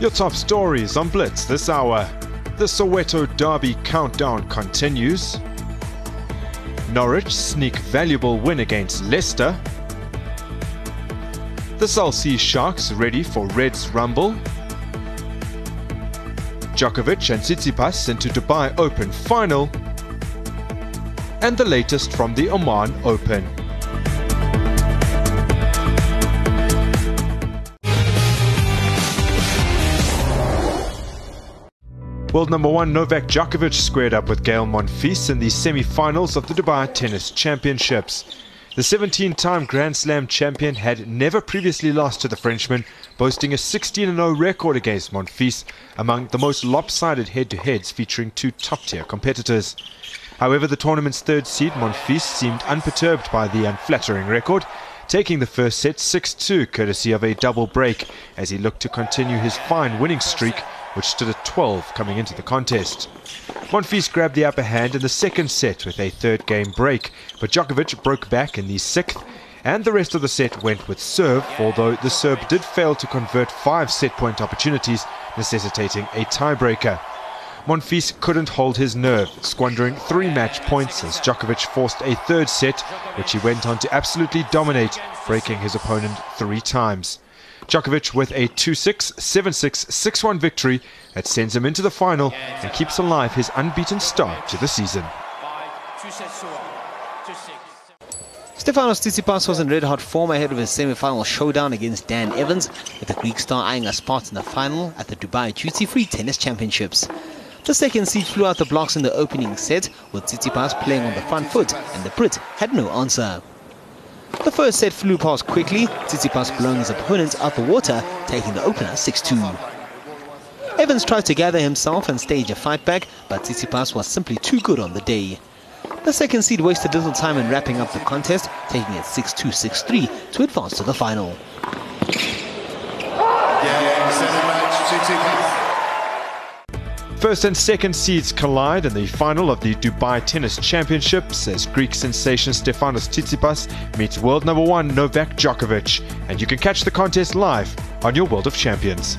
Your top stories on Blitz this hour. The Soweto Derby countdown continues. Norwich sneak valuable win against Leicester. The Cell C Sharks ready for Reds Rumble. Djokovic and Tsitsipas into Dubai Open final. And the latest from the Oman Open. World number one Novak Djokovic squared up with Gael Monfils in the semi-finals of the Dubai Tennis Championships. The 17-time Grand Slam champion had never previously lost to the Frenchman, boasting a 16-0 record against Monfils, among the most lopsided head-to-heads featuring two top-tier competitors. However, the tournament's third seed, Monfils, seemed unperturbed by the unflattering record, taking the first set 6-2 courtesy of a double break as he looked to continue his fine winning streak which stood at 12 coming into the contest. Monfils grabbed the upper hand in the second set with a third game break, but Djokovic broke back in the sixth, and the rest of the set went with serve, although the Serb did fail to convert five set point opportunities, necessitating a tiebreaker. Monfils couldn't hold his nerve, squandering three match points as Djokovic forced a third set, which he went on to absolutely dominate, breaking his opponent three times. Djokovic with a 2-6, 7-6, 6-1 victory that sends him into the final and keeps alive his unbeaten start to the season. Stefanos Tsitsipas was in red-hot form ahead of his semi-final showdown against Dan Evans, with the Greek star eyeing a spot in the final at the Dubai Duty Free Tennis Championships. The second seed flew out the blocks in the opening set, with Tsitsipas playing on the front foot, and the Brit had no answer. The first set flew past quickly, Tsitsipas blowing his opponent out the water, taking the opener 6-2. Evans tried to gather himself and stage a fight back, but Tsitsipas was simply too good on the day. The second seed wasted little time in wrapping up the contest, taking it 6-2, 6-3 to advance to the final. First and second seeds collide in the final of the Dubai Tennis Championships as Greek sensation Stefanos Tsitsipas meets world number one Novak Djokovic. And you can catch the contest live on your World of Champions.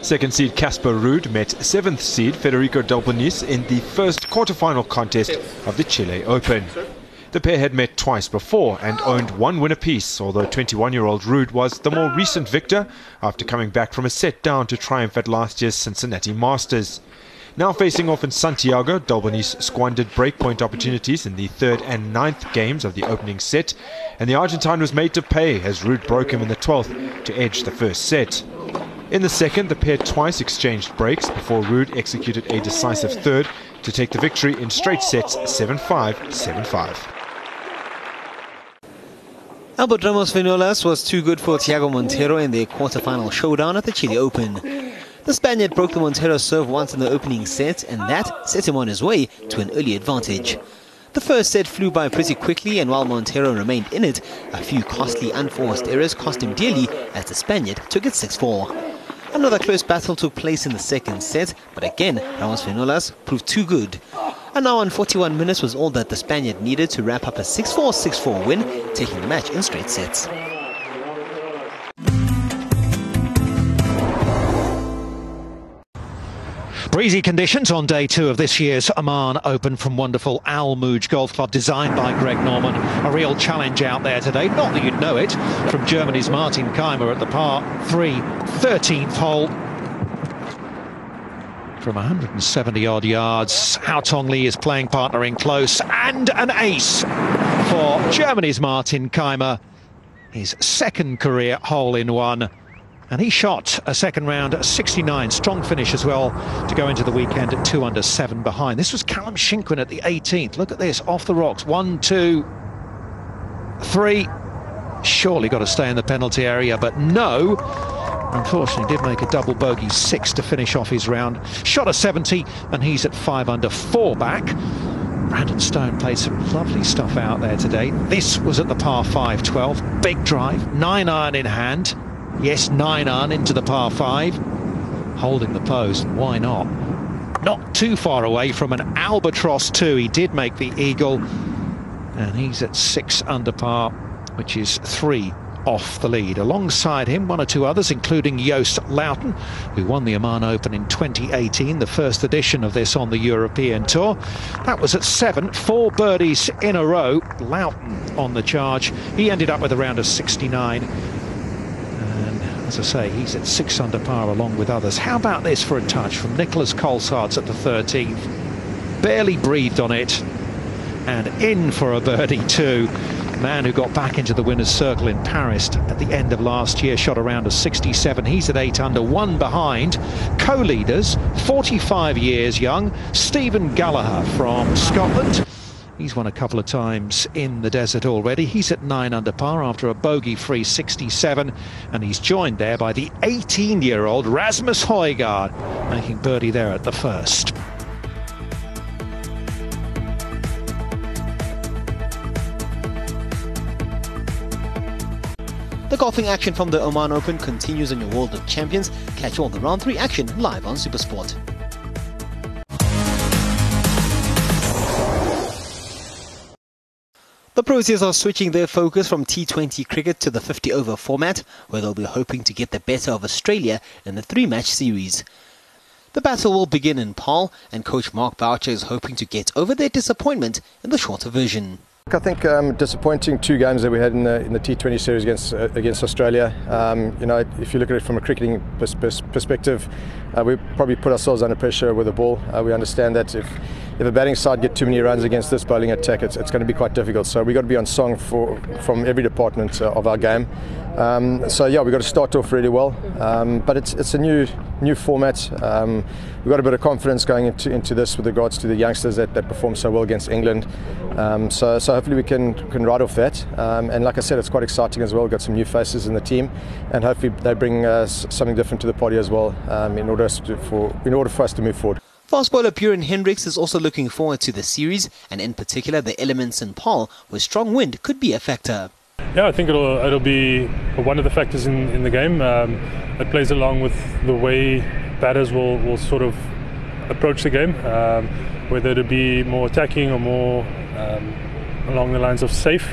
Second seed Casper Ruud met seventh seed Federico Delbonis in the first quarterfinal contest of the Chile Open. The pair had met twice before and owned one win apiece, although 21-year-old Ruud was the more recent victor after coming back from a set down to triumph at last year's Cincinnati Masters. Now facing off in Santiago, Delbonis squandered breakpoint opportunities in the third and ninth games of the opening set, and the Argentine was made to pay as Ruud broke him in the 12th to edge the first set. In the second, the pair twice exchanged breaks before Ruud executed a decisive third to take the victory in straight sets 7-5, 7-5. Albert Ramos Vinolas was too good for Thiago Monteiro in their quarterfinal showdown at the Chile Open. The Spaniard broke the Monteiro serve once in the opening set, and that set him on his way to an early advantage. The first set flew by pretty quickly, and while Monteiro remained in it, a few costly unforced errors cost him dearly as the Spaniard took it 6-4. Another close battle took place in the second set, but again, Ramos Vinolas proved too good. An hour and 41 minutes was all that the Spaniard needed to wrap up a 6-4, 6-4 win, taking the match in straight sets. Breezy conditions on day two of this year's Oman Open from wonderful Al Mouj Golf Club, designed by Greg Norman. A real challenge out there today, not that you'd know it, from Germany's Martin Kaymer at the par 3, 13th hole from 170 odd yards. Haotong Li is playing partner in close and an ace for Germany's Martin Kaymer. His second career hole in one. And he shot a second round 69. Strong finish as well to go into the weekend at two under seven behind. This was Callum Shinkwin at the 18th. Look at this off the rocks. One, two, three. Surely got to stay in the penalty area, but no. Unfortunately, did make a double bogey, six to finish off his round. Shot a 70, and he's at five under, four back. Brandon Stone played some lovely stuff out there today. This was at the par 5 12. Big drive, nine iron in hand. Yes, nine iron into the par 5. Holding the post, why not? Not too far away from an Albatross too. He did make the Eagle, and he's at six under par, which is three off the lead. Alongside him, one or two others, including Joost Luiten, who won the Oman Open in 2018, the first edition of this on the European Tour. That was at seven, four birdies in a row. Luiten on the charge. He ended up with a round of 69 And as I say, he's at six under par along with others. How about this for a touch from Nicolas Colsaerts at the 13th? Barely breathed on it. And in for a birdie too. Man who got back into the winner's circle in Paris at the end of last year shot around a 67. He's at 8 under, one behind. Co-leaders, 45 years young, Stephen Gallacher from Scotland. He's won a couple of times in the desert already. He's at 9 under par after a bogey-free 67, and he's joined there by the 18-year-old Rasmus Højgaard, making birdie there at the first. The golfing action from the Oman Open continues on your World of Champions. Catch all the round 3 action live on Supersport. The Proteas are switching their focus from T20 cricket to the 50 over format, where they'll be hoping to get the better of Australia in the three match series. The battle will begin in Paarl, and coach Mark Boucher is hoping to get over their disappointment in the shorter version. I think um, disappointing two games that we had in the in the T20 series against uh, against Australia. Um, you know, if you look at it from a cricketing pers- pers- perspective, uh, we probably put ourselves under pressure with the ball. Uh, we understand that if if a batting side get too many runs against this bowling attack, it's, it's going to be quite difficult. So we've got to be on song for from every department uh, of our game. Um, so yeah, we've got to start off really well. Um, but it's it's a new new format. Um, we've got a bit of confidence going into, into this with regards to the youngsters that, that performed so well against England. Um, so, so hopefully we can can ride off that. Um, and like I said, it's quite exciting as well. We've got some new faces in the team, and hopefully they bring uh, something different to the party as well um, in order to, for in order for us to move forward. Fast bowler Beuran Hendricks is also looking forward to the series, and in particular the elements in Paarl, where strong wind could be a factor. Yeah, I think it'll it'll be one of the factors in, in the game. Um, it plays along with the way batters will, will sort of approach the game, um, whether it be more attacking or more um, along the lines of safe.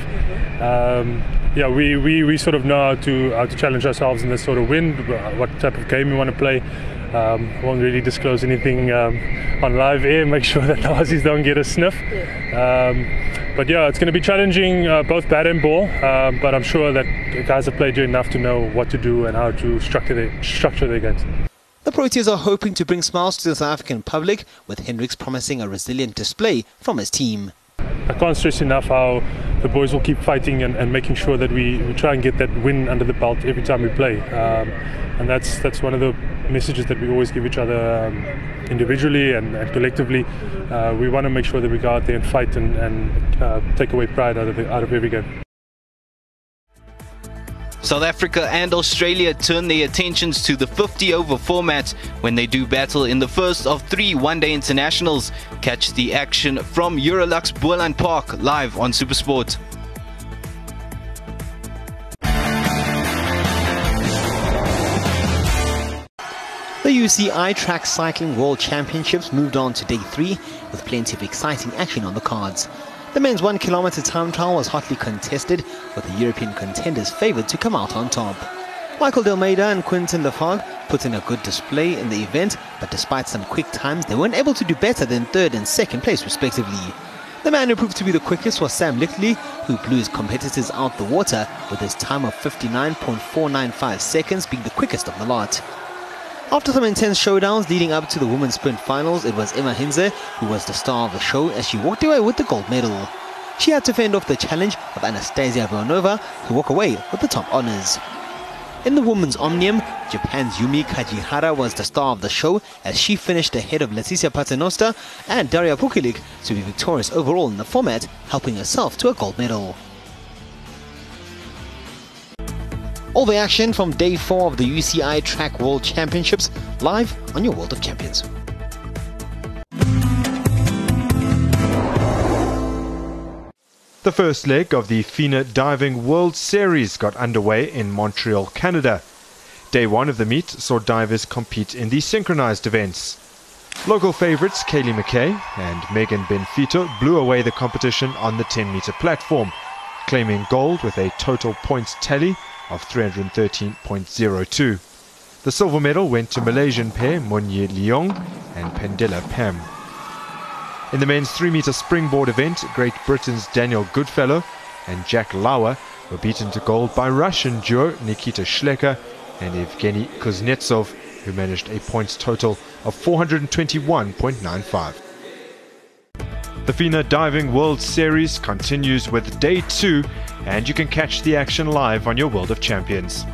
Um, yeah, we, we, we sort of know how to how to challenge ourselves in this sort of wind, what type of game we want to play. Um, won't really disclose anything um, on live air. Make sure that the Aussies don't get a sniff. Um, but yeah, it's going to be challenging uh, both bat and ball. Uh, but I'm sure that the guys have played here enough to know what to do and how to structure their structure their games. The Proteas are hoping to bring smiles to the South African public, with Hendricks promising a resilient display from his team. I can't stress enough how the boys will keep fighting and, and making sure that we, we, try and get that win under the belt every time we play. Um, and that's that's one of the messages that we always give each other um, individually and, and collectively. Uh, we want to make sure that we go out there and fight and, and uh, take away pride out of the, out of every game. South Africa and Australia turn their attentions to the 50 over format when they do battle in the first of three one day internationals. Catch the action from Eurolux Boland Park live on Supersport. The UCI Track Cycling World Championships moved on to day three with plenty of exciting action on the cards. The men's one kilometer time trial was hotly contested, with the European contenders favoured to come out on top. Michael D'Almeida and Quentin Lafont put in a good display in the event, but despite some quick times, they weren't able to do better than third and second place respectively. The man who proved to be the quickest was Sam Ligtlee, who blew his competitors out the water with his time of 59.495 seconds being the quickest of the lot. After some intense showdowns leading up to the women's sprint finals, it was Emma Hinze who was the star of the show as she walked away with the gold medal. She had to fend off the challenge of Anastasia Voronova to walk away with the top honours. In the women's Omnium, Japan's Yumi Kajihara was the star of the show as she finished ahead of Letizia Paternoster and Daria Pikulik to be victorious overall in the format, helping herself to a gold medal. All the action from day 4 of the UCI Track World Championships live on your World of Champions. The first leg of the FINA Diving World Series got underway in Montreal, Canada. Day one of the meet saw divers compete in the synchronized events. Local favorites Caeli McKay and Meaghan Benfeito blew away the competition on the 10 meter platform, claiming gold with a total points tally of 313.02. The silver medal went to Malaysian pair Monye Leong and Pendela Pam. In the men's 3 meter springboard event, Great Britain's Daniel Goodfellow and Jack Laugher were beaten to gold by Russian duo Nikita Shleikher and Evgeny Kuznetsov, who managed a points total of 421.95. The FINA Diving World Series continues with day two, and you can catch the action live on your World of Champions.